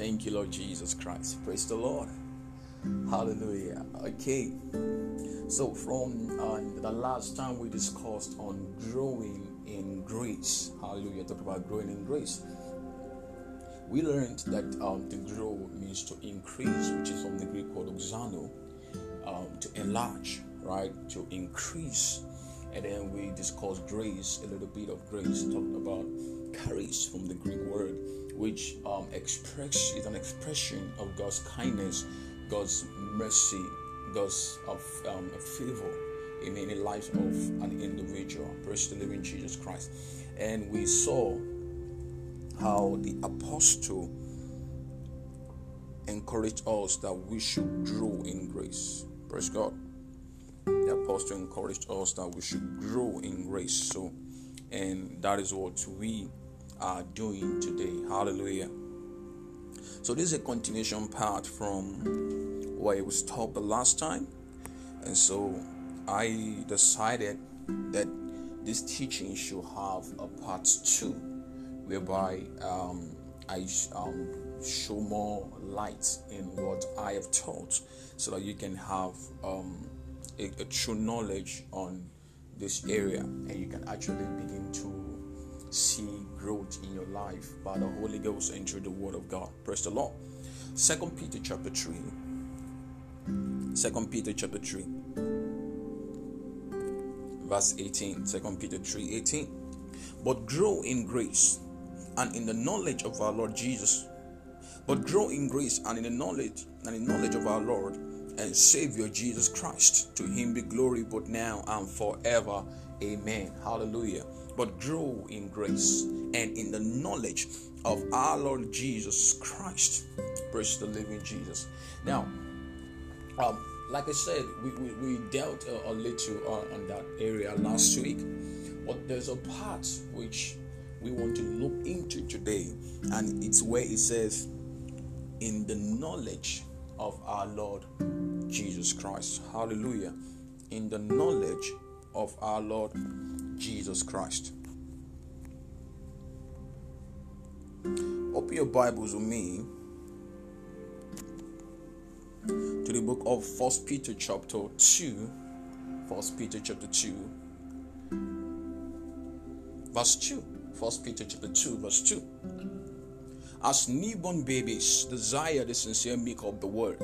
Thank you, Lord Jesus Christ. Praise the Lord. Hallelujah. Okay. So, from uh, the last time we discussed on growing in grace, hallelujah, talk about growing in grace. We learned that um, to grow means to increase, which is from the Greek word auxano, um, to enlarge, right? To increase. And then we discussed grace, a little bit of grace, talked about charis from the Greek word, which um, express is an expression of God's kindness, God's mercy, God's of um, favor in the life of an individual. Praise the living Jesus Christ. And we saw how the apostle encouraged us that we should grow in grace. Praise God. The apostle encouraged us that we should grow in grace. So, and that is what we are doing today. Hallelujah. So, this is a continuation part from where it was stopped the last time. And so, I decided that this teaching should have a part two whereby um, I um, show more light in what I have taught so that you can have um, a, a, true knowledge on this area and you can actually begin to see growth in your life by the Holy Ghost and through the Word of God. Praise the Lord. Second Peter chapter 3. Second Peter chapter 3. Verse 18. Second Peter 3 18. But grow in grace and in the knowledge of our Lord Jesus. But grow in grace and in the knowledge and in knowledge of our Lord and Savior Jesus Christ. To him be glory both now and forever. Amen. Hallelujah. But grow in grace and in the knowledge of our Lord Jesus Christ. Praise the living Jesus. Now, um, like I said, we, we, we dealt a, a little on, on that area last week, but there's a part which we want to look into today, and it's where it says, in the knowledge of our Lord Jesus Christ. Hallelujah. In the knowledge of our Lord Jesus Christ. Open your Bibles with me to the book of First Peter chapter 2. First Peter chapter 2. Verse 2. First Peter chapter 2, verse 2. As newborn babies desire the sincere milk of the word,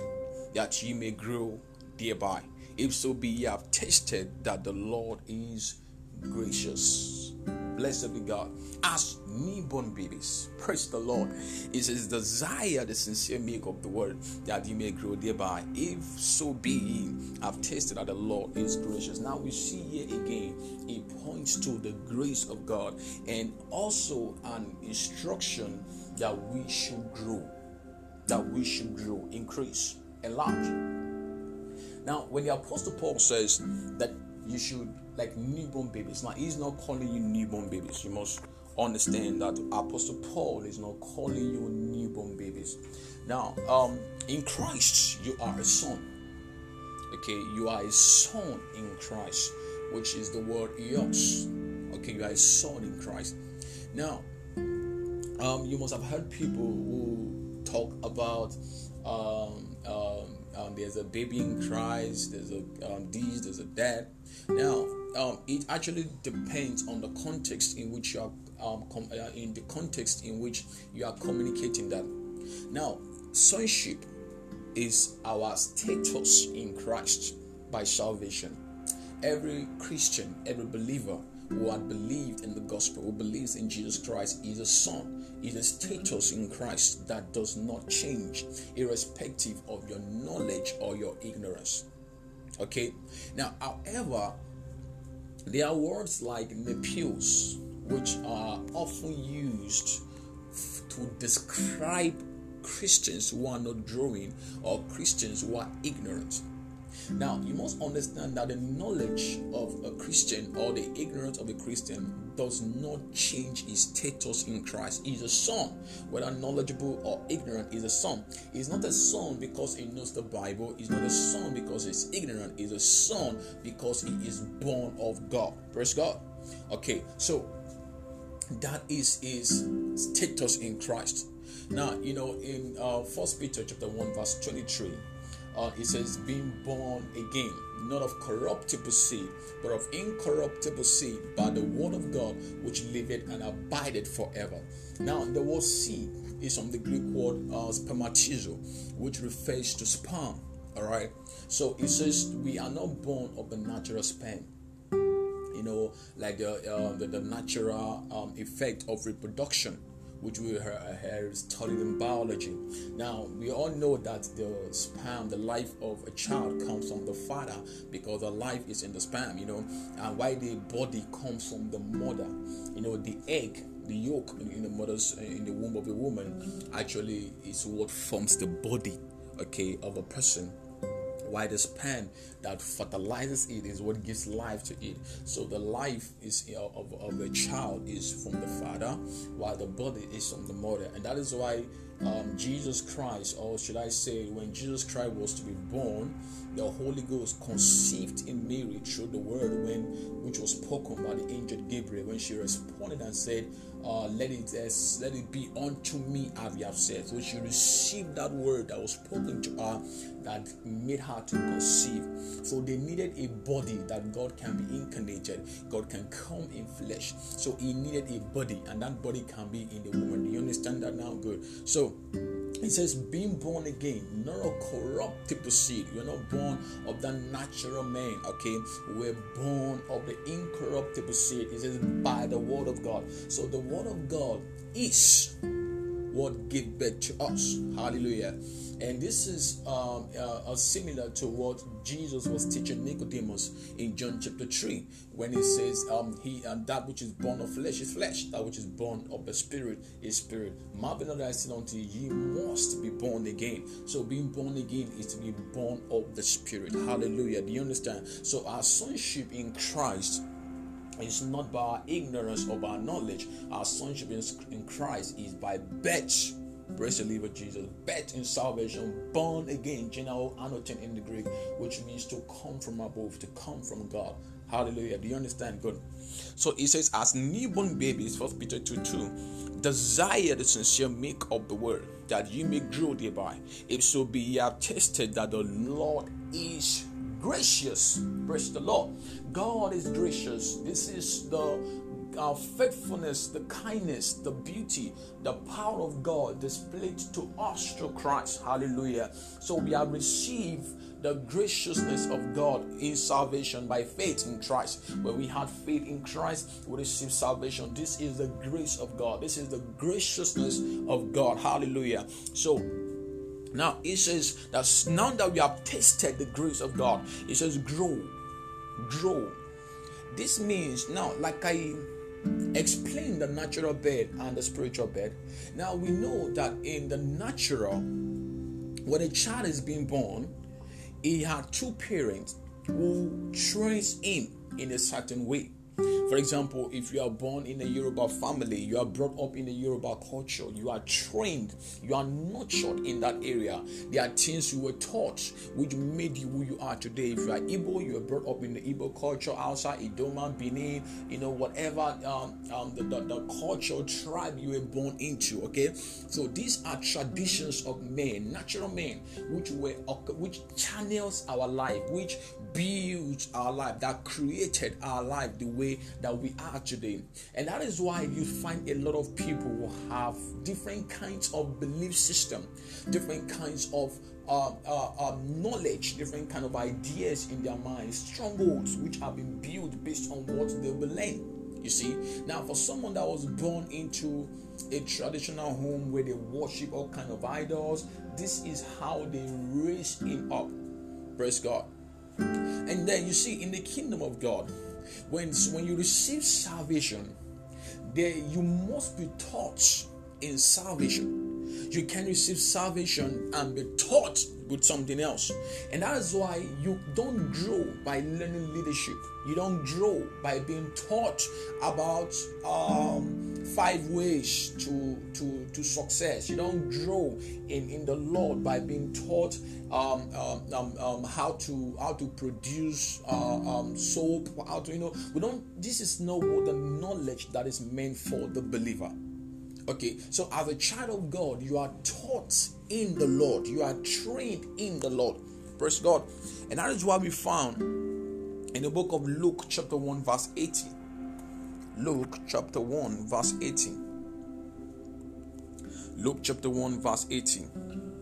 that ye may grow thereby. If so be ye have tasted that the Lord is gracious. Blessed be God. As newborn babies, praise the Lord. It's says, Desire the sincere milk of the word that you may grow thereby. If so be have tasted that the Lord is gracious. Now we see here again, it points to the grace of God and also an instruction that we should grow, that we should grow, increase, enlarge. Now, when the Apostle Paul says that you should like newborn babies. Now he's not calling you newborn babies. You must understand that Apostle Paul is not calling you newborn babies. Now, um, in Christ, you are a son. Okay, you are a son in Christ, which is the word eos. Okay, you are a son in Christ. Now, um, you must have heard people who talk about um, um, um, there's a baby in Christ, there's a um, this, there's a that. Now, um, it actually depends on the context in which you are um, com- uh, in the context in which you are communicating that. Now, sonship is our status in Christ by salvation. Every Christian, every believer who had believed in the gospel, who believes in Jesus Christ, is a son, is a status in Christ that does not change, irrespective of your knowledge or your ignorance. Okay, now, however, there are words like nepios, which are often used to describe Christians who are not growing or Christians who are ignorant. Now, you must understand that the knowledge of a Christian or the ignorance of a Christian does not change his status in Christ. He's a son, whether knowledgeable or ignorant, he's a son. He's not a son because he knows the Bible, he's not a son because he's ignorant, he's a son because he is born of God. Praise God. Okay, so that is his status in Christ. Now, you know, in uh, First Peter chapter 1, verse 23, uh, it says, being born again, not of corruptible seed, but of incorruptible seed, by the word of God, which liveth and abideth forever. Now, the word seed is from the Greek word uh, spermatizo, which refers to sperm. All right, so it says we are not born of the natural sperm you know, like the uh, the, the, natural um, effect of reproduction which we have studied in biology. Now, we all know that the sperm, the life of a child, comes from the father because the life is in the sperm, you know, and why the body comes from the mother. You know, the egg, the yolk in the mother's uh, in the womb of a woman actually is what forms the body, okay, of a person why the sperm that fertilizes it is what gives life to it. So the life is of, of a child is from the father, while the body is from the mother, and that is why um, Jesus Christ, or should I say, when Jesus Christ was to be born, the Holy Ghost conceived in Mary through the word when which was spoken by the angel Gabriel when she responded and said, uh, let it uh, let it be unto me as you have said. So she received that word that was spoken to her that made her to conceive. So they needed a body that God can be incarnated. God can come in flesh. So he needed a body, and that body can be in the woman. Do you understand that now? Good. So it says, being born again, not a corruptible seed. You're not born of the natural man, okay? We're born of the incorruptible seed. It says, by the word of God. So the word of God is what gave birth to us. Hallelujah. And this is um, uh, similar to what Jesus was teaching Nicodemus in John chapter 3 when he says, um, he and that which is born of flesh is flesh, that which is born of the spirit is spirit. Marvel not I said unto you, ye must be born again. So being born again is to be born of the spirit. Hallelujah. Do you understand? So our sonship in Christ it's not by our ignorance or by our knowledge. Our sonship in Christ is by birth. Praise the living Jesus. Birth in salvation, born again, general anoten in the Greek, which means to come from above, to come from God. Hallelujah. Do you understand? Good. So it says, as newborn babies, 1 Peter 2 2, desire the sincere milk of the word, that you may grow thereby. If so be ye have tested that the Lord is gracious. Praise the Lord. God is gracious. This is the uh, faithfulness, the kindness, the beauty, the power of God displayed to us through Christ. Hallelujah. So we have received the graciousness of God in salvation by faith in Christ. When we have faith in Christ, we receive salvation. This is the grace of God. This is the graciousness of God. Hallelujah. So now it says that now that we have tasted the grace of God, it says grow, grow. This means now, like I explained the natural bed and the spiritual bed. Now we know that in the natural, when a child is being born, he had two parents who trains him in a certain way. For example, if you are born in a Yoruba family, you are brought up in a Yoruba culture, you are trained, you are nurtured in that area. There are things you were taught which made you who you are today. If you are Igbo, you are brought up in the Igbo culture, outside Idoma, Benin, you know, whatever um, um, the, the, the culture, tribe you were born into. Okay, so these are traditions of men, natural men, which were which channels our life, which builds our life, that created our life the way that we are today. And that is why you find a lot of people who have different kinds of belief system, different kinds of uh, uh, uh, knowledge, different kind of ideas in their minds, strongholds which have been built based on what they believe. You see, now for someone that was born into a traditional home where they worship all kind of idols, this is how they raise him up. Praise God. And then you see in the kingdom of God, when, when you receive salvation, there you must be taught in salvation. You can receive salvation and be taught with something else. And that is why you don't grow by learning leadership. You don't grow by being taught about um, five ways to, to, to success. You don't grow in, in the Lord by being taught um, um, um, um how to how to produce uh, um, soap, how to you know we don't. This is not what the knowledge that is meant for the believer. Okay, so as a child of God, you are taught in the Lord, you are trained in the Lord. Praise God. And that is what we found in the book of Luke, chapter 1, verse 18. Luke chapter 1, verse 18. Luke chapter 1, verse 18.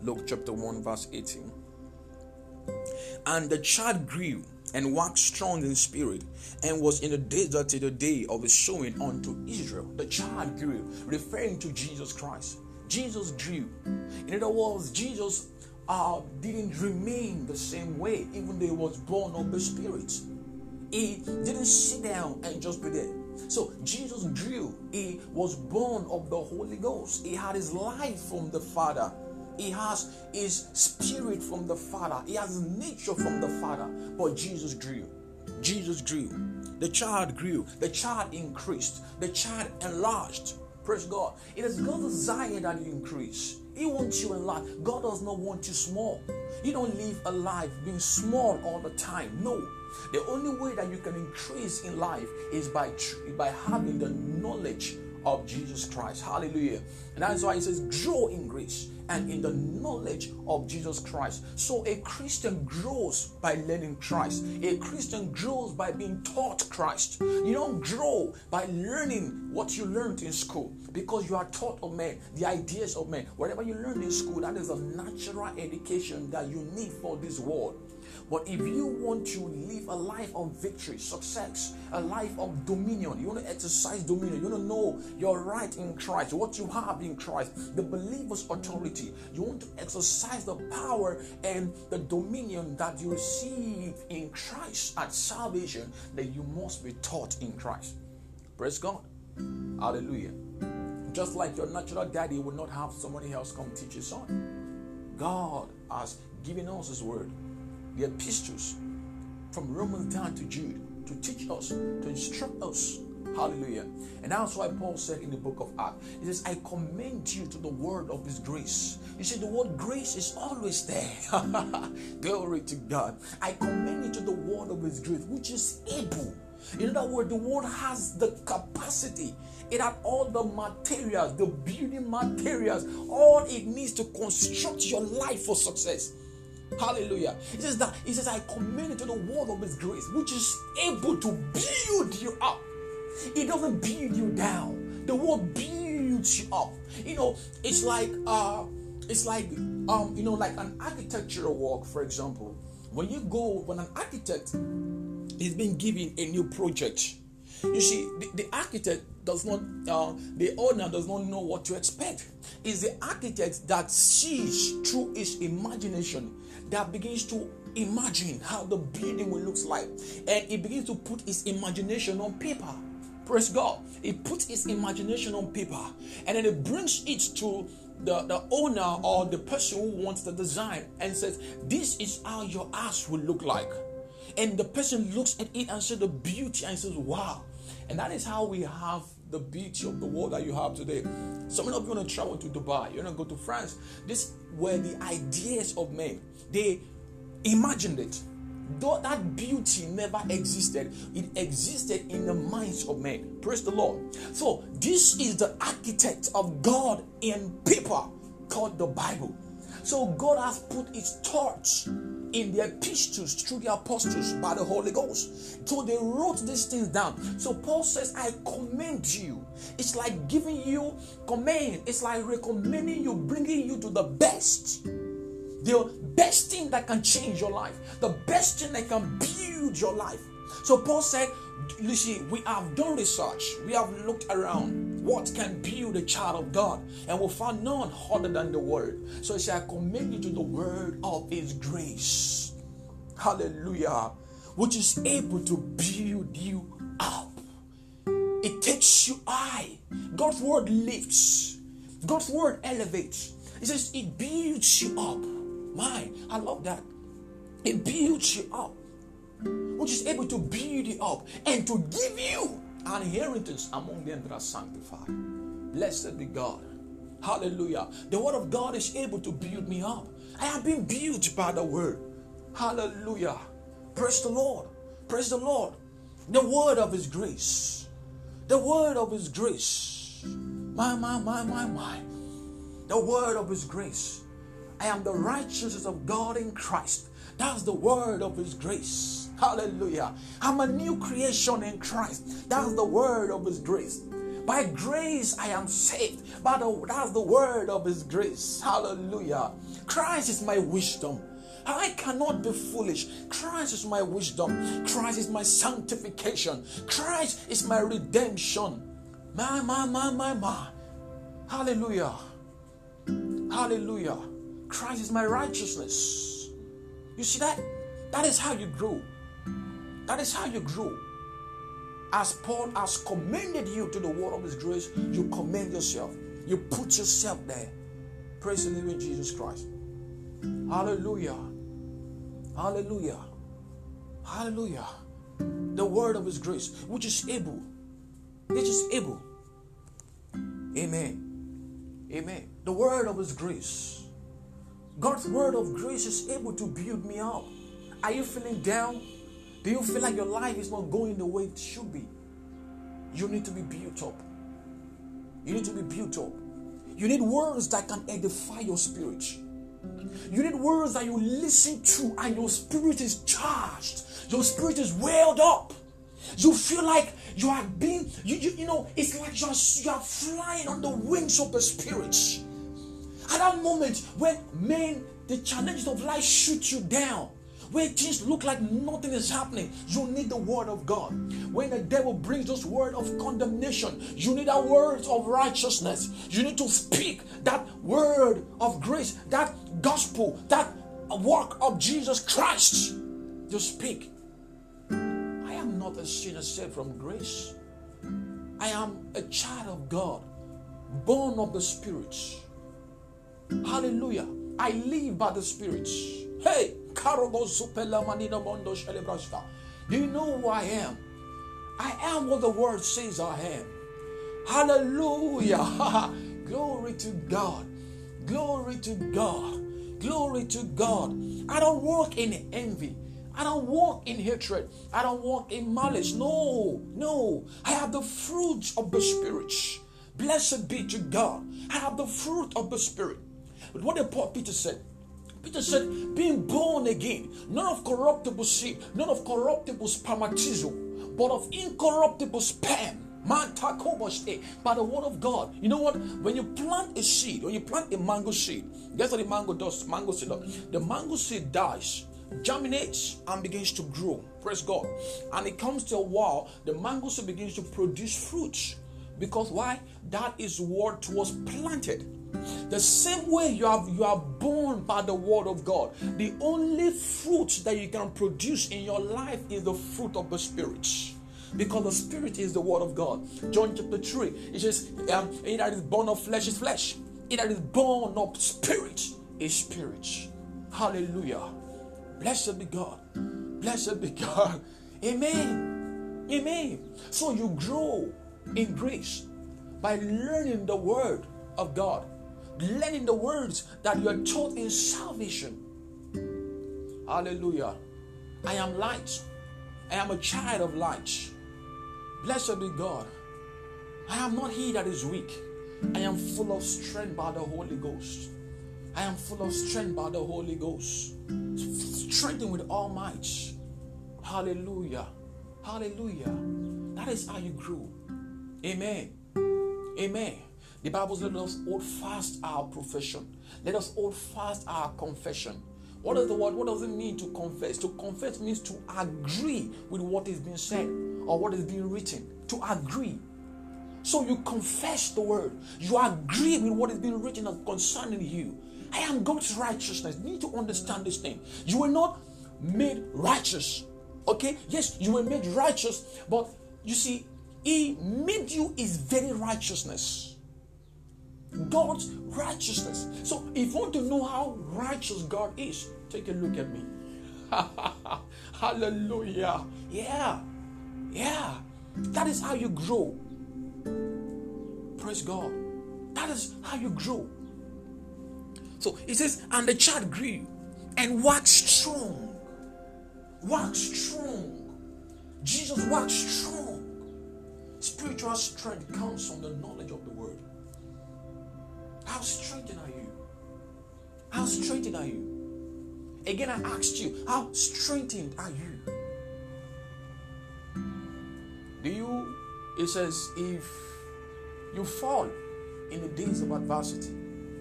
Luke chapter 1, verse 18. And the child grew and waxed strong in spirit, and was in the desert till the day of his showing unto Israel. The child grew, referring to Jesus Christ. Jesus grew. In other words, Jesus uh, didn't remain the same way, even though he was born of the Spirit. He didn't sit down and just be there. So Jesus grew. He was born of the Holy Ghost. He had his life from the Father. He has his spirit from the Father. He has nature from the Father. But Jesus grew. Jesus grew. The child grew. The child increased. The child enlarged. Praise God. It is God's desire that you increase. He wants you enlarged. God does not want you small. You don't live a life being small all the time. No. The only way that you can increase in life is by, by having the knowledge of Jesus Christ. Hallelujah. And that's why it says, grow in grace and in the knowledge of Jesus Christ. So a Christian grows by learning Christ. A Christian grows by being taught Christ. You don't grow by learning what you learned in school because you are taught of men, the ideas of men. Whatever you learned in school, that is a natural education that you need for this world. But if you want to live a life of victory, success, a life of dominion, you want to exercise dominion, you want to know your right in Christ, what you have in Christ, the believer's authority, you want to exercise the power and the dominion that you receive in Christ at salvation, then you must be taught in Christ. Praise God. Hallelujah. Just like your natural daddy would not have somebody else come teach his son. God has given us his word the epistles from Romans down to Jude to teach us, to instruct us. Hallelujah. And that's why Paul said in the book of Acts, he says, I commend you to the word of his grace. You see, the word grace is always there. Glory to God. I commend you to the word of his grace, which is able. In other words, the word has the capacity. It has all the materials, the building materials, all it needs to construct your life for success. Hallelujah. He says that he says, I commend to the word of his grace, which is able to build you up. It doesn't build you down. The word builds you up. You know, it's like uh it's like um, you know, like an architectural work, for example. When you go, when an architect is being given a new project, you see, the, the architect does not, uh, the owner does not know what to expect. It's the architect that sees through his imagination that begins to imagine how the building will look like. And he begins to put his imagination on paper. Praise god. He puts his imagination on paper. And then he brings it to the, the owner or the person who wants the design and says this is how your house will look like. And the person looks at it and says the beauty and says wow. And that is how we have the beauty of the world that you have today. Some of you want to travel to Dubai, you want to go to France. This were the ideas of men. They imagined it. Though that beauty never existed, it existed in the minds of men. Praise the Lord. So, this is the architect of God in paper called the Bible. So, God has put his thoughts in the epistles through the apostles by the Holy Ghost. So they wrote these things down. So Paul says, I commend you. It's like giving you command, it's like recommending you, bringing you to the best. The best thing that can change your life, the best thing that can build your life. So Paul said, see, we have done research, we have looked around what can build a child of God, and we found none other than the word. So he said, I commend you to the word of his grace. Hallelujah. Which is able to build you up. It takes you high. God's word lifts. God's word elevates. He says it builds you up. My, I love that. It builds you up which is able to build you up and to give you an inheritance among them that are sanctified. Blessed be God. Hallelujah. The word of God is able to build me up. I have been built by the word. Hallelujah. Praise the Lord. Praise the Lord. The word of his grace. The word of his grace. My, my, my, my, my. The word of His grace. I am the righteousness of God in Christ. That's the word of His grace. Hallelujah. I'm a new creation in Christ. That's the word of His grace. By grace I am saved. By the, that's the word of His grace. Hallelujah. Christ is my wisdom. I cannot be foolish. Christ is my wisdom. Christ is my sanctification. Christ is my redemption. My, my, my, my, my. Hallelujah. Hallelujah. Christ is my righteousness. You see that? That is how you grow. That is how you grow. As Paul has commended you to the word of his grace, you commend yourself. You put yourself there. Praise the living Jesus Christ. Hallelujah. Hallelujah. Hallelujah. The word of his grace, which is able, which is able. Amen. Amen. The word of his grace. God's word of grace is able to build me up. Are you feeling down? Do you feel like your life is not going the way it should be? You need to be built up. You need to be built up. You need words that can edify your spirit. You need words that you listen to and your spirit is charged. Your spirit is welled up. You feel like you are being, you, you, you know, it's like you are, you are flying on the wings of the spirit. At that moment when men, the challenges of life shoot you down, where things look like nothing is happening, you need the word of God. When the devil brings those words of condemnation, you need a word of righteousness. You need to speak that word of grace, that gospel, that work of Jesus Christ. You speak. I am not a sinner saved from grace. I am a child of God, born of the Spirit. Hallelujah. I live by the Spirit. Hey, do you know who I am? I am what the word says I am. Hallelujah. Glory to God. Glory to God. Glory to God. I don't walk in envy. I don't walk in hatred. I don't walk in malice. No, no. I have the fruit of the Spirit. Blessed be to God. I have the fruit of the Spirit. But what the Apostle Peter said, Peter said, being born again, not of corruptible seed, not of corruptible spermatism, but of incorruptible sperm. Man, by the word of God. You know what? When you plant a seed, when you plant a mango seed, guess what the mango does? Mango seed, the mango seed dies, germinates, and begins to grow. Praise God. And it comes to a while, the mango seed begins to produce fruits. Because why? That is what was planted. The same way you have you are born by the word of God. The only fruit that you can produce in your life is the fruit of the spirit. Because the spirit is the word of God. John chapter 3, it says, um, He that is born of flesh is flesh. He that is born of spirit is spirit. Hallelujah. Blessed be God. Blessed be God. Amen. Amen. So you grow in grace by learning the word of God learning the words that you are taught in salvation. Hallelujah. I am light. I am a child of light. Blessed be God. I am not he that is weak. I am full of strength by the Holy Ghost. I am full of strength by the Holy Ghost. Strengthened with all might. Hallelujah. Hallelujah. That is how you grow. Amen. Amen. The Bible says, let us hold fast our profession. Let us hold fast our confession. What is the word? What does it mean to confess? To confess means to agree with what is being said or what is being written. To agree. So you confess the word. You agree with what is being written concerning you. I am God's righteousness. You need to understand this thing. You were not made righteous. Okay? Yes, you were made righteous, but you see, He made you His very righteousness. God's righteousness. So, if you want to know how righteous God is, take a look at me. Hallelujah. Yeah. Yeah. That is how you grow. Praise God. That is how you grow. So it says, and the child grew and waxed strong. Waxed strong. Jesus waxed strong spiritual strength comes from the knowledge of the word. How strengthened are you? How strengthened are you? Again, I asked you, how strengthened are you? Do you, it says, if you fall in the days of adversity,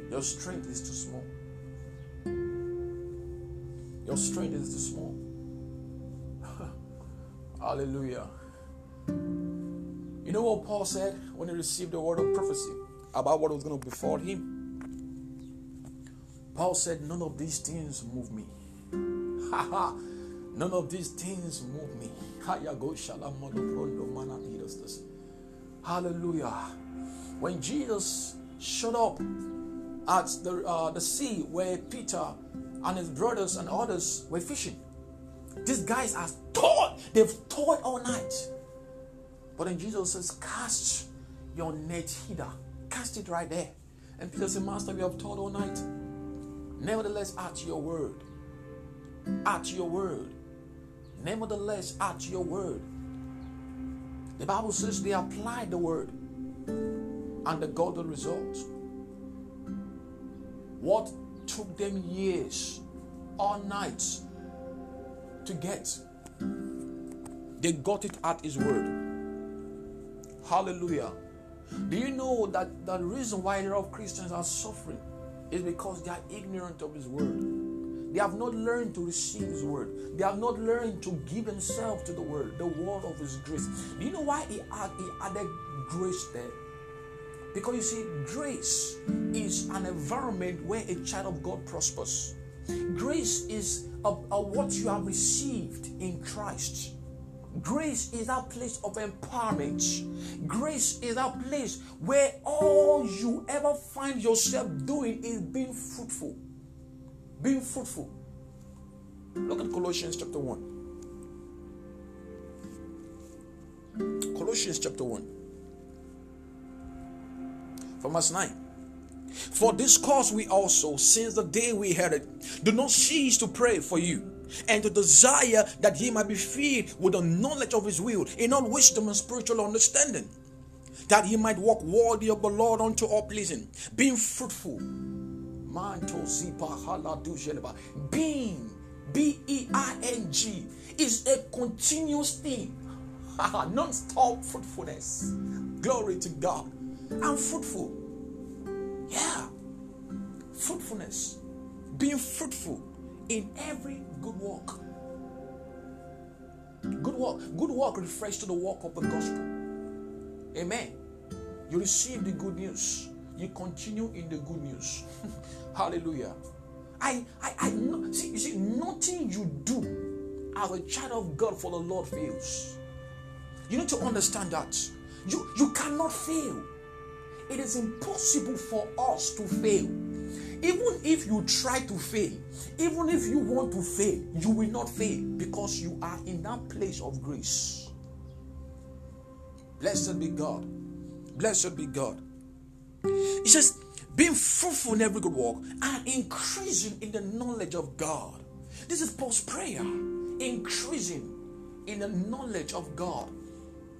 your strength is too small. Your strength is too small. Hallelujah. You know what Paul said when he received the word of prophecy about what was going to befall him? Paul said, None of these things move me. None of these things move me. Hallelujah. When Jesus showed up at the, uh, the sea where Peter and his brothers and others were fishing, these guys are toiled. They've toiled all night. But then Jesus says, Cast your net hither. Cast it right there. And Peter said, Master, we have toiled all night. Nevertheless, at your word. At your word. Nevertheless, at your word. The Bible says they applied the word and the result. What took them years, all nights to get, they got it at His word. Hallelujah. Do you know that the reason why a lot of Christians are suffering is because they are ignorant of His word? They have not learned to receive His word. They have not learned to give themselves to the word, the word of His grace. Do you know why He, add, he added grace there? Because you see, grace is an environment where a child of God prospers. Grace is a, a what you have received in Christ. Grace is that place of empowerment. Grace is that place where all you ever find yourself doing is being fruitful. Being fruitful. Look at Colossians chapter 1. Colossians chapter 1. From verse 9. For this cause we also, since the day we heard it, do not cease to pray for you and to desire that he might be filled with the knowledge of his will in all wisdom and spiritual understanding, that he might walk worthy of the Lord unto all pleasing, being fruitful. Being, B E I N G, is a continuous thing, non stop fruitfulness. Glory to God. I'm fruitful. Yeah. Fruitfulness. Being fruitful in every good work. Good work. Good work refers to the work of the gospel. Amen. You receive the good news. You continue in the good news. Hallelujah. I, I, I, see, you see, nothing you do as a child of God for the Lord fails. You need to understand that. You, you cannot fail. It is impossible for us to fail. Even if you try to fail, even if you want to fail, you will not fail because you are in that place of grace. Blessed be God. Blessed be God. He says, being fruitful in every good work and increasing in the knowledge of God. This is Paul's prayer. Increasing in the knowledge of God.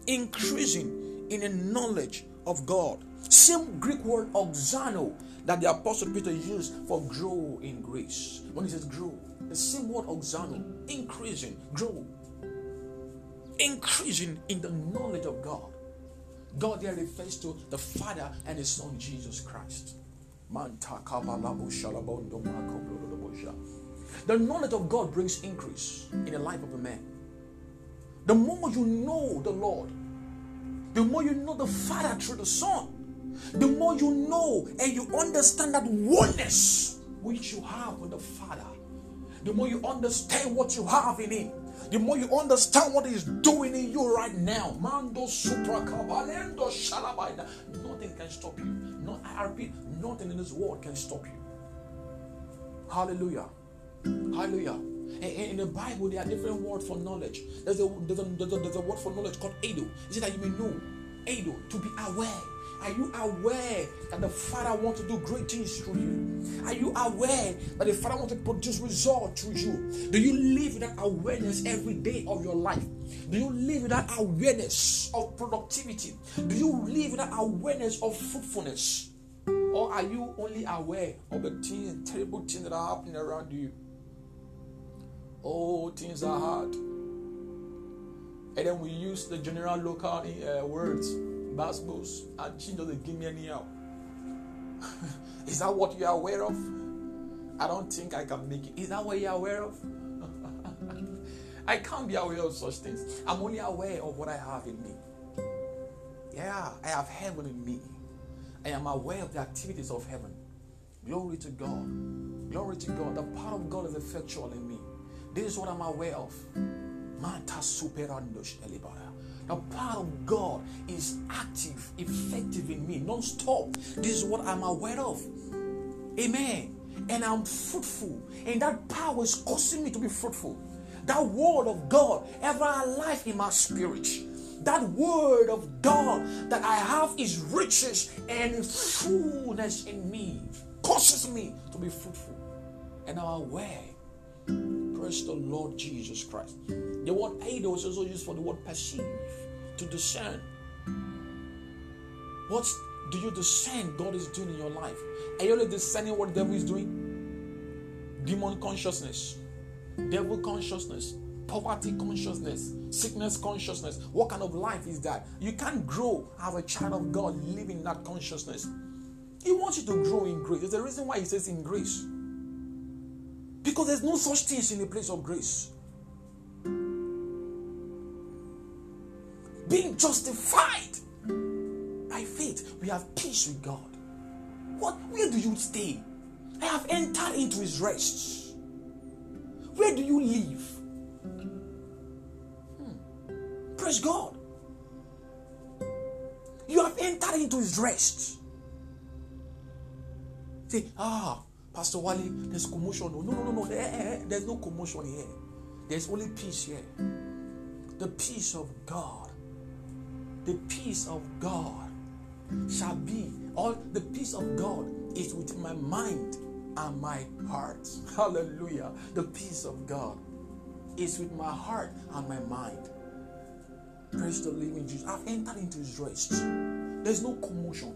Increasing in the knowledge of God. Same Greek word auxano that the Apostle Peter used for grow in grace. When he says grow, the same word auxano, increasing, grow. Increasing in the knowledge of God. God there refers to the Father and His Son Jesus Christ. The knowledge of God brings increase in the life of a man. The more you know the Lord, the more you know the Father through the Son, the more you know and you understand that oneness which you have with the Father, the more you understand what you have in Him, the more you understand what He's doing in you right now. Mando supra cabalendo shalabaida. Nothing can stop you. No, I repeat, nothing in this world can stop you. Hallelujah. Hallelujah. In the Bible, there are different words for knowledge. There's a, there's a, there's a, there's a word for knowledge called Edo. Is it that you may know? Edo, to be aware Are you aware that the Father wants to do great things through you? Are you aware that the Father wants to produce results through you? Do you live that awareness every day of your life? Do you live that awareness of productivity? Do you live that awareness of fruitfulness? Or are you only aware of the things, terrible things that are happening around you? Oh, things are hard. And then we use the general local uh, words bass boost, and she doesn't give me any help. Is that what you're aware of? I don't think I can make it. Is that what you're aware of? I can't be aware of such things. I'm only aware of what I have in me. Yeah, I have heaven in me. I am aware of the activities of heaven. Glory to God. Glory to God. The power of God is effectual in me. This is what I'm aware of. Mata superandos elibara. The power of God is active, effective in me, non stop. This is what I'm aware of. Amen. And I'm fruitful. And that power is causing me to be fruitful. That word of God ever alive in my spirit. That word of God that I have is riches and fullness in me, causes me to be fruitful. And I'm aware. Praise the Lord Jesus Christ. The word idol is also used for the word perceive to discern. What do you discern God is doing in your life? Are you only discerning what the devil is doing? Demon consciousness, devil consciousness, poverty consciousness, sickness consciousness. What kind of life is that? You can't grow as a child of God living in that consciousness. He wants you to grow in grace. There's a reason why he says in grace. Because there's no such things in the place of grace. Being justified by faith, we have peace with God. What? Where do you stay? I have entered into His rest. Where do you live? Hmm. Praise God. You have entered into His rest. Say, ah, Pastor Wale, there's commotion. No, no, no, no. Eh, eh, eh. There's no commotion here. There's only peace here. The peace of God the peace of God shall be, all the peace of God is with my mind and my heart. Hallelujah. The peace of God is with my heart and my mind. Praise the living Jesus. I've entered into his rest. There's no commotion.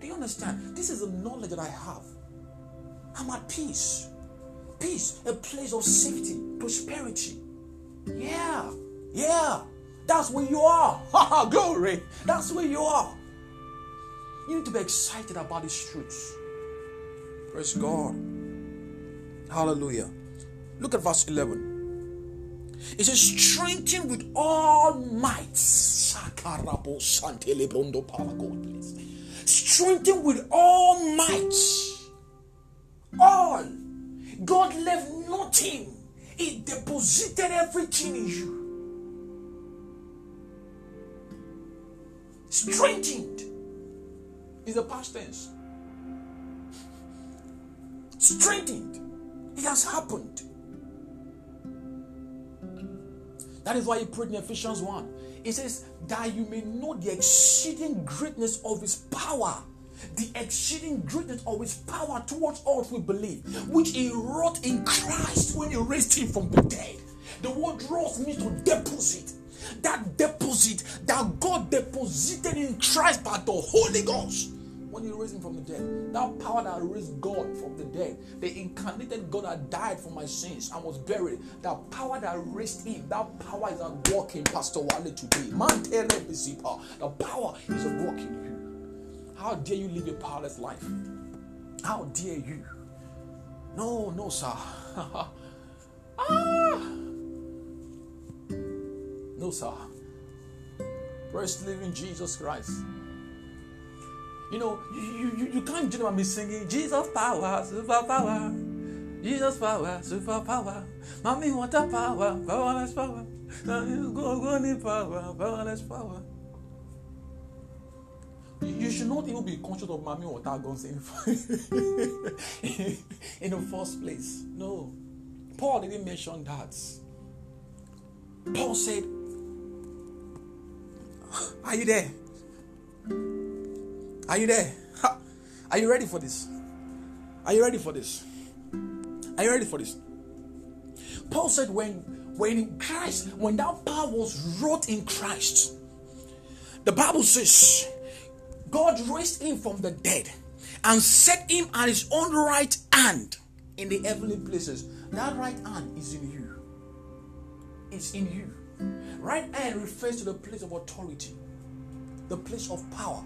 Do you understand? This is the knowledge that I have. I'm at peace. Peace, a place of safety, prosperity. Yeah, yeah. That's where you are. Glory. That's where you are. You need to be excited about these truths. Praise God. Hallelujah. Look at verse 11. It says, strengthen with all might. Strengthen with all might. All. God left nothing. He deposited everything in you. Strengthened is the past tense. Strengthened. It has happened. That is why he prayed in Ephesians 1. It says, That you may know the exceeding greatness of his power, the exceeding greatness of his power towards us who believe, which he wrought in Christ when he raised him from the dead. The word wrought means to deposit that deposit that God deposited in Christ by the Holy Ghost when He raised Him from the dead. That power that raised God from the dead, the incarnated God that died for my sins and was buried, that power that raised Him, that power is at work in Pastor Wale today. Man, the power is at work in you. How dare you live a powerless life? How dare you? No, no, sir. ah! No, sir. The living Jesus Christ. You know, you, you, you can't do me singing Jesus power, super power. Jesus power, super power. Mommy want a power, powerless power. Go, go, need power, powerless power. You should not even be conscious of Mami Water guns in, in the first place. No. Paul didn't mention that. Paul said, are you there? Are you there? Ha. Are you ready for this? Are you ready for this? Are you ready for this? Paul said, when when Christ, when that power was wrought in Christ, the Bible says God raised him from the dead and set him at his own right hand in the heavenly places. That right hand is in you. It's in you. Right hand refers to the place of authority, the place of power.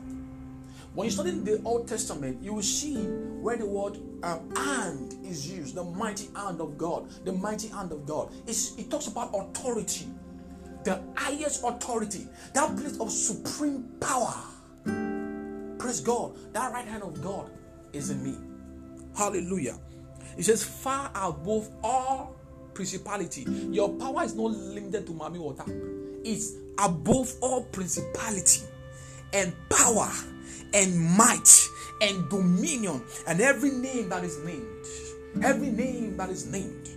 When you study the Old Testament, you will see where the word um, hand is used, the mighty hand of God, the mighty hand of God. It's, it talks about authority, the highest authority, that place of supreme power. Praise God. That right hand of God is in me. Hallelujah. It says, far above all principality. Your power is not limited to Mami Water, it's above all principality and power and might and dominion and every name that is named. Every name that is named.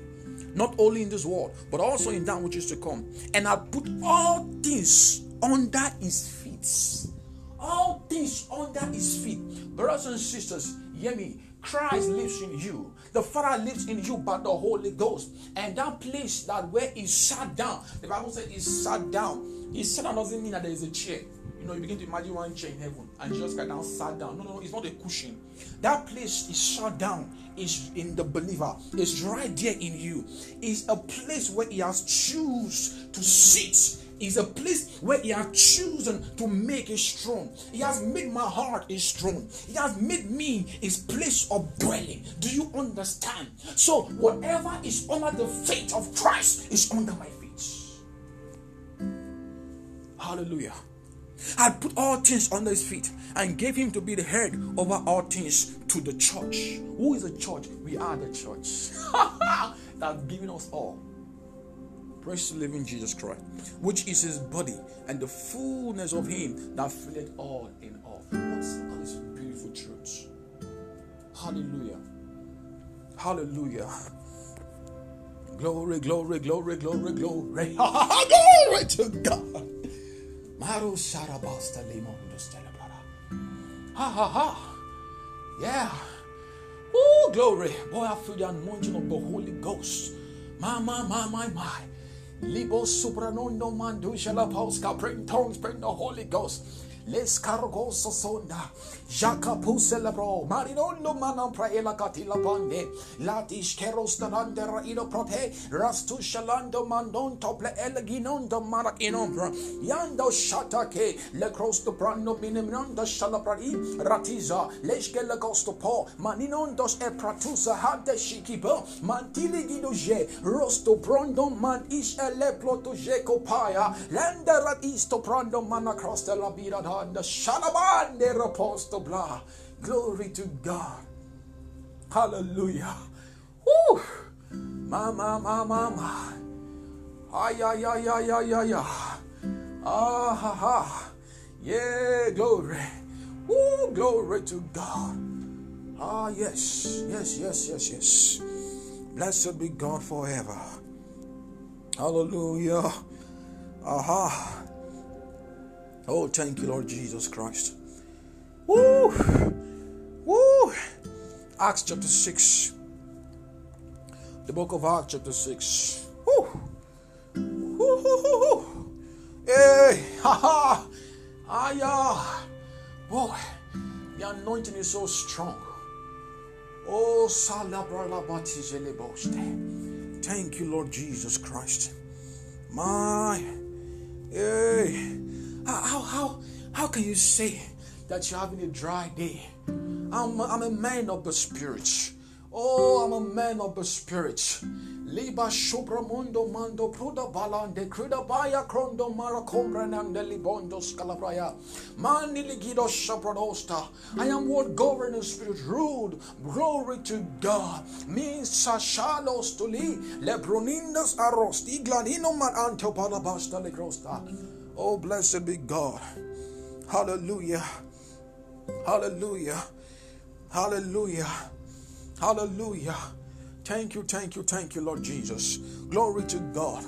Not only in this world, but also in that which is to come. And I put all things under his feet. All things under his feet. Brothers and sisters, hear me. Christ lives in you. The Father lives in you by the Holy Ghost. And that place that where he sat down, the Bible said he sat down. He sat down doesn't mean that there is a chair. You know, you begin to imagine one chair in heaven and Jesus got down, sat down. No, no, it's not a cushion. That place is sat down, is in the believer, it's right there in you. It's a place where he has choose to sit is a place where He has chosen to make it strong. He has made my heart is strong. He has made me His place of dwelling. Do you understand? So whatever is under the feet of Christ is under my feet. Hallelujah. I put all things under his feet and gave him to be the head over all things to the church. Who is the church? We are the church. That's given us all. Praise the living Jesus Christ, which is his body and the fullness of him that filleth all in all. All these beautiful truths? Hallelujah. Hallelujah. Glory, glory, glory, glory, glory. glory to God. Maru Sarabasta Ha ha ha. Yeah. Oh, glory. Boy, I feel the anointing of the Holy Ghost. My, my, my, my, my. Libo supranondo mandusha la pauska. Pray in tongues, pray in the Holy Ghost. Les cargoso sonda. Jaka puselebro. Marinondo manam praela katila pande. Latish keros talande raino prote. Rastu shalando mandon tople eleginondo marak inombra. Yando shatake. Le crosto brando minimnondo shalapradi. Ratiza. Leshke le gosto po. Maninondos e pratusa hade shikibo. Mantili gidoje. Rosto brondo man ish ele ploto jeko paya. Lende rat isto brando manacross de la birada Shalabande Raposto blah. Glory to God. Hallelujah. Woo! Mama, mama, mama. Ay, ay, ay, ay, ay, ay, ay. Ah, ha, ha. Yeah, glory. Woo, glory to God. Ah, yes, yes, yes, yes, yes. Blessed be God forever. Hallelujah. Aha. Oh, thank you, Lord Jesus Christ. Woo! Woo! Acts chapter 6. The book of Acts chapter 6. Woo! Woo! Hey! Ha ha! Ah, Boy, the anointing is so strong. Oh, Thank you, Lord Jesus Christ. My, hey. How, how, how can you say that you're having a dry day? I'm, I'm a man of the spirit. Oh, I'm a man of the spirit. Liba mundo mando pruda balande cruda baya crondo mara combrandande libondo scalabraya. Mani ligido shapradosta. I am what govern in spirit rude. Glory to God. Means sashalos to li. Lebronindas arosti. Glanino man antopalabasta legrosta. Oh, blessed be God. Hallelujah. Hallelujah. Hallelujah. Hallelujah. Thank you, thank you, thank you, Lord Jesus. Glory to God.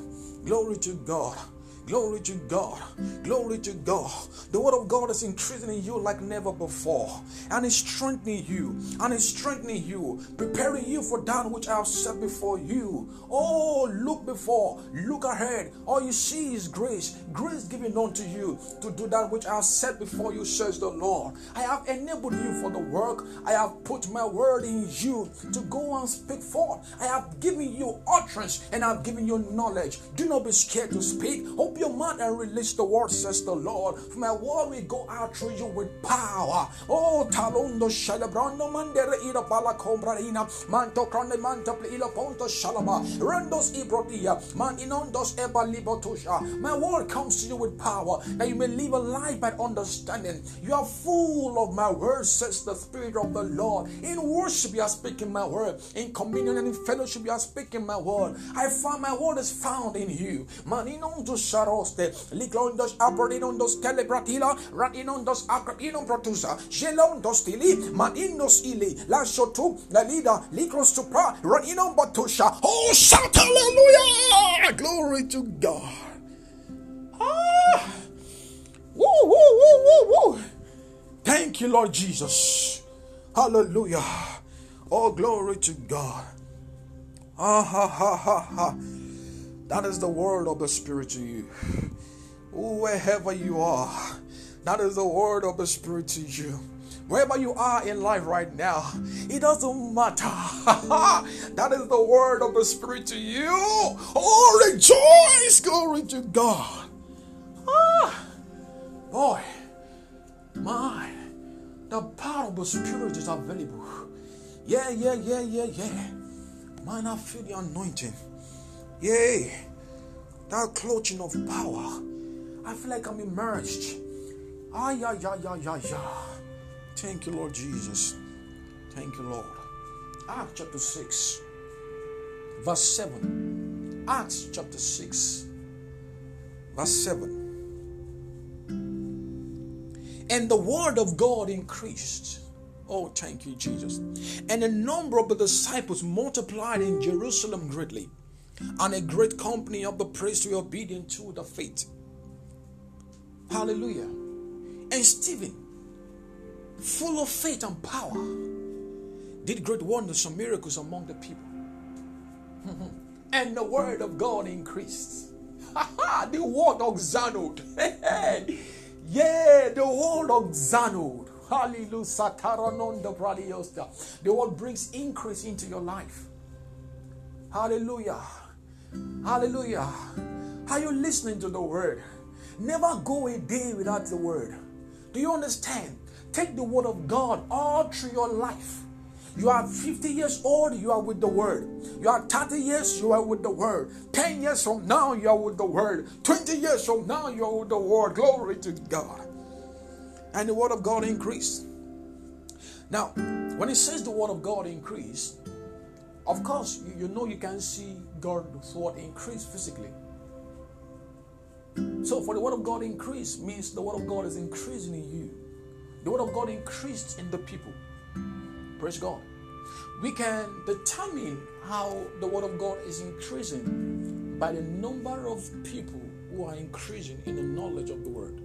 Glory to God. Glory to God. Glory to God. The word of God is increasing in you like never before. And it's strengthening you. And it's strengthening you. Preparing you for that which I have set before you. Oh, look before. Look ahead. All you see is grace. Grace given unto you to do that which I have set before you, says the Lord. I have enabled you for the work. I have put my word in you to go and speak forth. I have given you utterance and I have given you knowledge. Do not be scared to speak. Your mouth and release the word, says the Lord. For my word will go out through you with power. Oh, talondo shalabrando mandere ira bala combraina manto crone manto ilo ponto shalaba rendos ibrodia man inondos eba libotusha. My word comes to you with power that you may live a life by understanding. You are full of my word, says the Spirit of the Lord. In worship, you are speaking my word. In communion and in fellowship, you are speaking my word. I find my word is found in you. Maninondos ratinondos protusa, gelondos tili, manindos ili, la shotu, la lida, likros supra, batusha. Oh, shout hallelujah! Glory to God. Ah! Woo, woo, woo, woo, woo. Thank you, Lord Jesus. Hallelujah. Oh, glory to God. Ah, ha, ha, ha, ha. That is the word of the Spirit to you. Wherever you are, that is the word of the Spirit to you. Wherever you are in life right now, it doesn't matter. that is the word of the Spirit to you. Oh, rejoice! Glory to God. Ah, boy, my, the power of the Spirit is available. Yeah, yeah, yeah, yeah, yeah. Man, I feel the anointing. Yay. That clothing of power. I feel like I'm immersed. Ah, yeah, yeah, yeah, yeah, yeah. Thank you, Lord Jesus. Thank you, Lord. Acts chapter 6, verse 7. Acts chapter 6, verse 7. And the word of God increased. Oh, thank you, Jesus. And the number of the disciples multiplied in Jerusalem greatly, and a great company of the priests were obedient to the faith. Hallelujah. And Stephen, full of faith and power, did great wonders and miracles among the people. and the word of God increased. the word of Zanod. yeah, the word of Zanod. Hallelujah. The word brings increase into your life. Hallelujah. Hallelujah. Are you listening to the word? Never go a day without the word. Do you understand? Take the word of God all through your life. You are 50 years old, you are with the word. You are 30 years, you are with the word. 10 years from now, you are with the word. 20 years from now, you are with the word. Glory to God. And the word of God increased. Now, when it says the word of God increased, of course, you, you know you can see God's word increase physically. So, for the word of God increase means the word of God is increasing in you. The word of God increased in the people. Praise God. We can determine how the word of God is increasing by the number of people who are increasing in the knowledge of the word.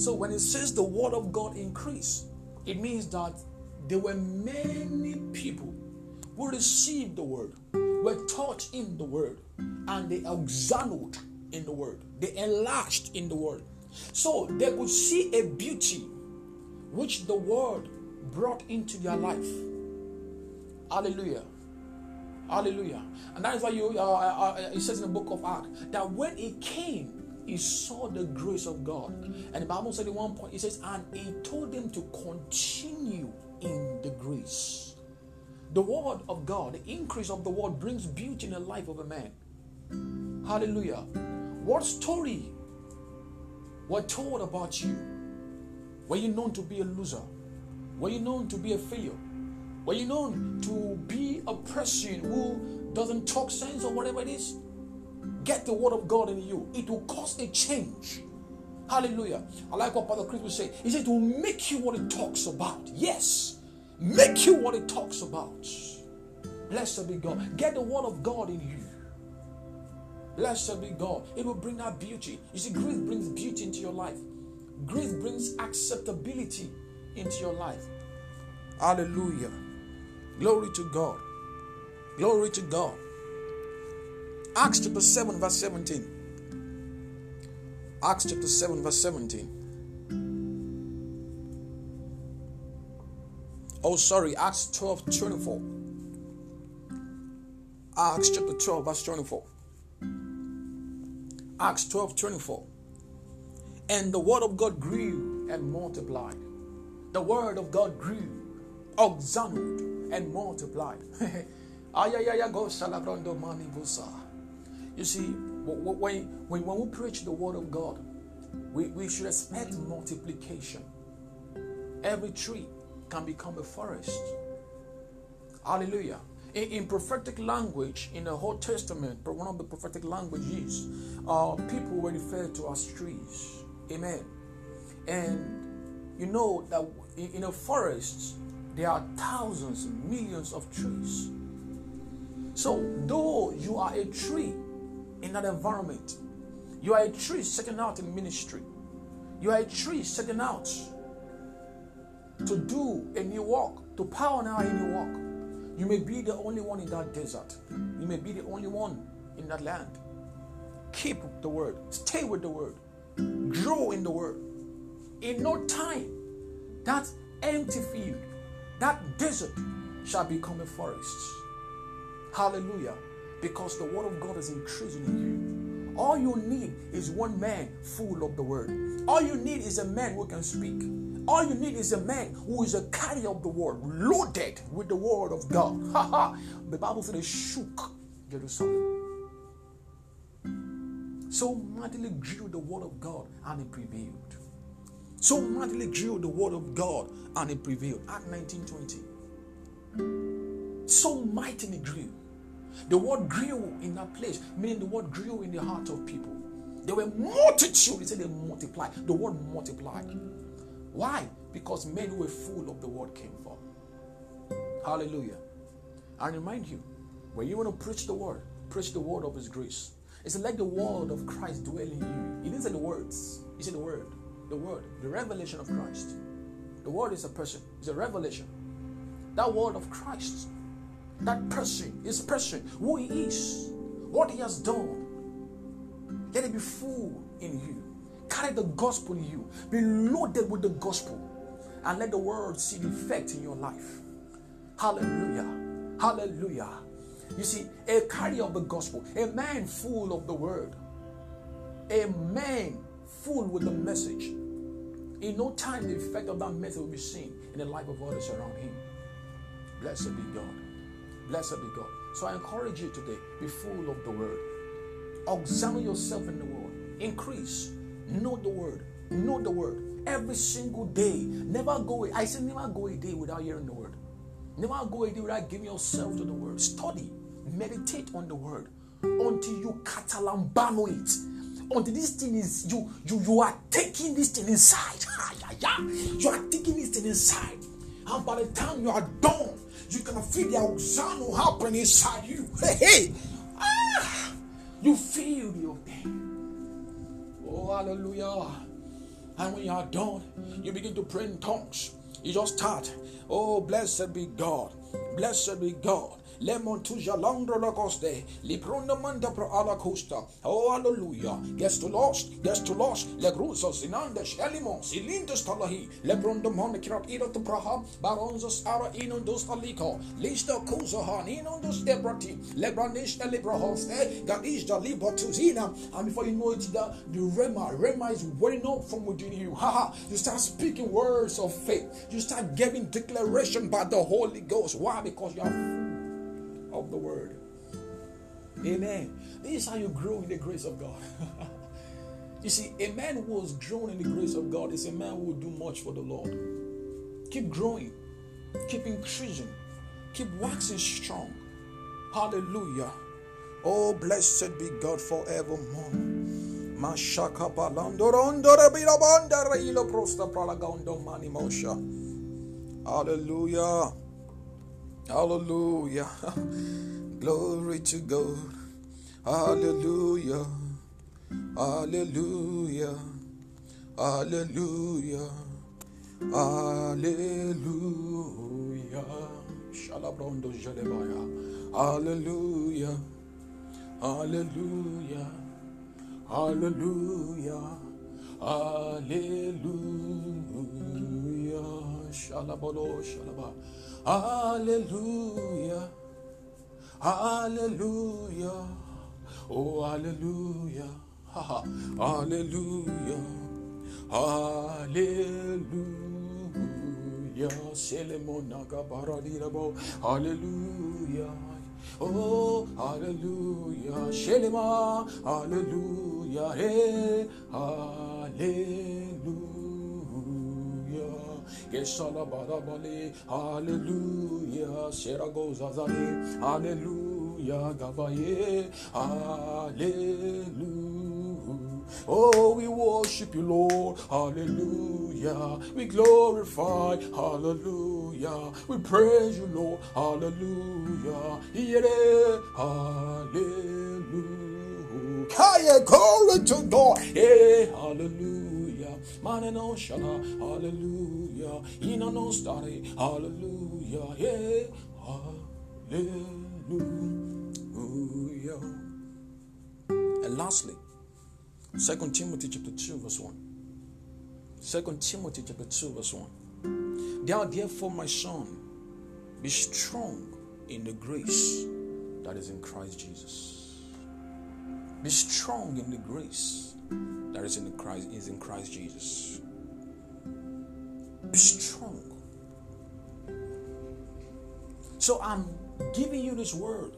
So, when it says the word of God increase, it means that there were many people who received the word, were taught in the word, and they examined in the word. They enlarged in the word. So they could see a beauty which the word brought into their life. Hallelujah. Hallelujah. And that is why you, uh, uh, uh, it says in the book of Acts that when he came, he saw the grace of God. And the Bible said at one point, it says, and he told them to continue in the grace. The word of God, the increase of the word brings beauty in the life of a man. Hallelujah. What story were told about you? Were you known to be a loser? Were you known to be a failure? Were you known to be a person who doesn't talk sense or whatever it is? Get the word of God in you. It will cause a change. Hallelujah. I like what Father Chris will say. He said it will make you what it talks about. Yes. Make you what it talks about. Blessed be God. Get the word of God in you. Blessed be God. It will bring out beauty. You see, grace brings beauty into your life. Grace brings acceptability into your life. Hallelujah. Glory to God. Glory to God. Acts chapter 7, verse 17. Acts chapter 7, verse 17. Oh, sorry, Acts 12, 24. Acts chapter 12, verse 24. Acts 12, 24. And the word of God grew and multiplied. The word of God grew, auxanoed, and multiplied. You see, when, when, when we preach the word of God, we, we should expect multiplication. Every tree can become a forest. Hallelujah. In, in, prophetic language, in the Old Testament, but one of the prophetic languages, uh, people were referred to as trees. Amen. And you know that in, in a forest, there are thousands, millions of trees. So, though you are a tree in that environment, you are a tree setting out in ministry, you are a tree setting out to do a new walk, to power now a new walk. You may be the only one in that desert. You may be the only one in that land. Keep the word. Stay with the word. Grow in the word. In no time, that empty field, that desert shall become a forest. Hallelujah. Because the word of God is increasing in you. All you need is one man full of the word. All you need is a man who can speak. All you need is a man who is a carrier of the word, loaded with the word of God. Ha ha. The Bible said they shook Jerusalem. So mightily grew the word of God and it prevailed. So mightily grew the word of God and it prevailed. Act 1920. So mightily grew. The word grew in that place, meaning the word grew in the heart of people. There were multitude. He said they multiplied. The word multiplied. Why? Because men who were full of the word came from. Hallelujah. I remind you, when you want to preach the word, preach the word of his grace. It's like the word of Christ dwell in you. He didn't say the words, he said the word. The word, the revelation of Christ. The word is a person, it's a revelation. That word of Christ, that person, his person, who he is, what he has done. Let it be full in you. Carry the gospel in you. Be loaded with the gospel. And let the world see the effect in your life. Hallelujah. Hallelujah. You see, a carrier of the gospel, a man full of the word, a man full with the message. In no time, the effect of that message will be seen in the life of others around him. Blessed be God. Blessed be God. So I encourage you today be full of the word. Examine yourself in the word. Increase. Know the word. Know the word. Every single day. Never go. I say never go a day without hearing the word. Never go a day without giving yourself to the word. Study. Meditate on the word until you katalambano it. Until this thing is you you you are taking this thing inside. You are taking this thing inside. And by the time you are done, you can feel the auxano happening inside you. Hey, hey. Ah, you feel the thing. Oh, hallelujah. And when you are done, you begin to pray in tongues. You just start. Oh, blessed be God. Blessed be God. Lemon to Jalondro Lacoste, Liprondo Manda Pro Ala Costa. Oh, hallelujah. Guess to lost, guess to lost. Legrusos in Andes, Elimos, Ilindos Talahi, Lebrondo Monikrat Ida to Praha, Baronzos Ara Inundos Aliko, Lista Kuzahan, Inundos Debrati, Lebranish Elibrahoste, Gadish da Libra Tuzina. And before you know it, the, the Rhema, Rhema is welling up from within you. Haha, you start speaking words of faith. You start giving declaration by the Holy Ghost. Why? Because you are of the word. Amen. This is how you grow in the grace of God. you see, a man who has grown in the grace of God is a man who will do much for the Lord. Keep growing, keep increasing, keep waxing strong. Hallelujah. Oh, blessed be God forevermore. Mashaka Hallelujah. Glory to God. Hallelujah. Hallelujah. Hallelujah. Hallelujah. Shalabrondo Jalebaya. Hallelujah. Hallelujah. Hallelujah. Hallelujah. Shalabolo Shalaba. Hallelujah. Hallelujah. Oh, hallelujah. Hallelujah. Hallelujah. Baradirabo. Hallelujah. Oh, hallelujah. Shelema. Hallelujah. Hey, hallelujah. Hallelujah. Serago. Hallelujah. Gabaye. Hallelujah. Oh, we worship you, Lord. Hallelujah. We glorify. Hallelujah. We praise you, Lord. Hallelujah. Yeah. Hallelujah. Glory to God. Yeah. Hallelujah. Mane no shala. Hallelujah. Ina no. Hallelujah. Yeah. Hallelujah. And lastly, Second Timothy chapter 2, verse 1. Second Timothy chapter 2, verse 1. Thou therefore, my son, be strong in the grace that is in Christ Jesus. Be strong in the grace that is in Christ is in Christ Jesus. Be strong. So I'm giving you this word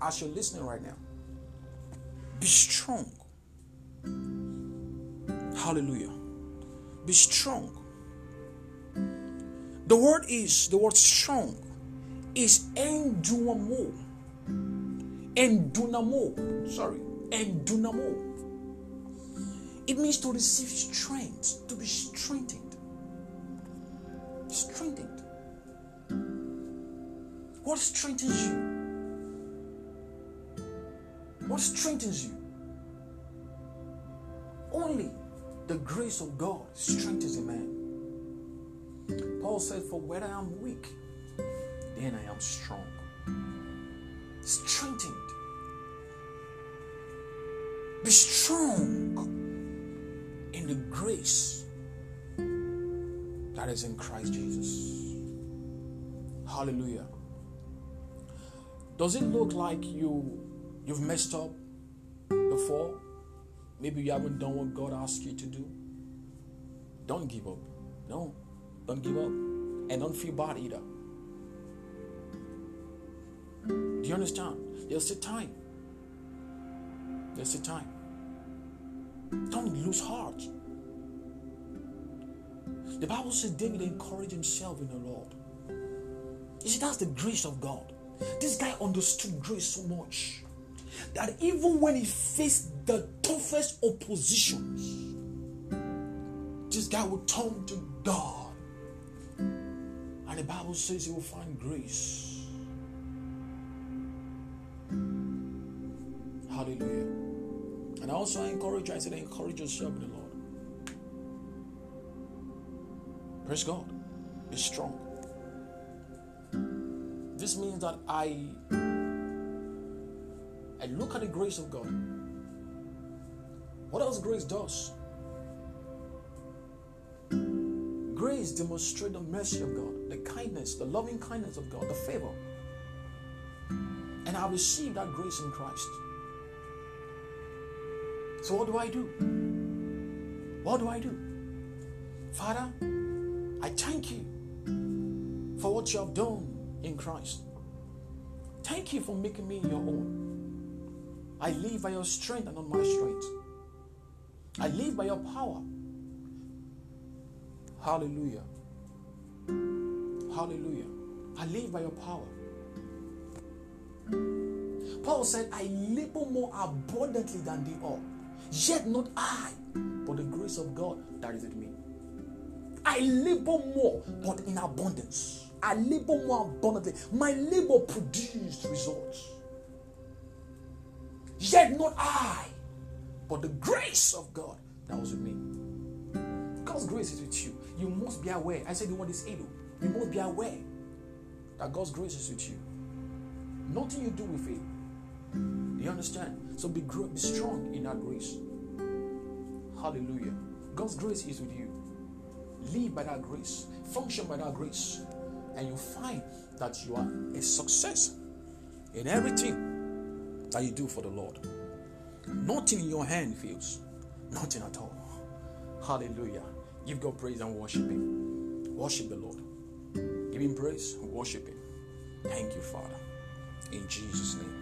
as you're listening right now. Be strong. Hallelujah. Be strong. The word is, the word strong is endunamo. Endunamo. Sorry. Endunamo. It means to receive strength, to be strengthened. Strengthened. What strengthens you? What strengthens you? Only the grace of God strengthens a man. Paul said, For when I am weak, then I am strong. Strengthened. Be strong in the grace that is in Christ Jesus. Hallelujah. Does it look like you you've messed up before? Maybe you haven't done what God asked you to do. Don't give up. No, don't give up. And don't feel bad either. Do you understand? There's still time. There's still time. Don't lose heart. The Bible says David encouraged himself in the Lord. You see, that's the grace of God. This guy understood grace so much that even when he faced the toughest oppositions, this guy would turn to God. And the Bible says he will find grace. Hallelujah. And also, I encourage you, I said, encourage yourself in the Lord. Praise God. Be strong. This means that I I look at the grace of God. What else grace does? Grace demonstrates the mercy of God, the kindness, the loving kindness of God, the favor. And I receive that grace in Christ. So, what do I do? What do I do? Father, I thank you for what you have done in Christ. Thank you for making me your own. I live by your strength and not my strength. I live by your power. Hallelujah. Hallelujah. I live by your power. Paul said, I labor more abundantly than they all. Yet not I, but the grace of God that is in me. I labor more, but in abundance. I labor more abundantly. My labor produced results. Yet not I, but the grace of God that was with me. God's grace is with you. You must be aware. I said the word is able. You must be aware that God's grace is with you. Nothing you do with it. Do you understand? So be, be strong in that grace. Hallelujah. God's grace is with you. Live by that grace. Function by that grace. And you find that you are a success in everything that you do for the Lord. Nothing in your hand fails. Nothing at all. Hallelujah. Give God praise and worship Him. Worship the Lord. Give Him praise worship Him. Thank you, Father. In Jesus' name.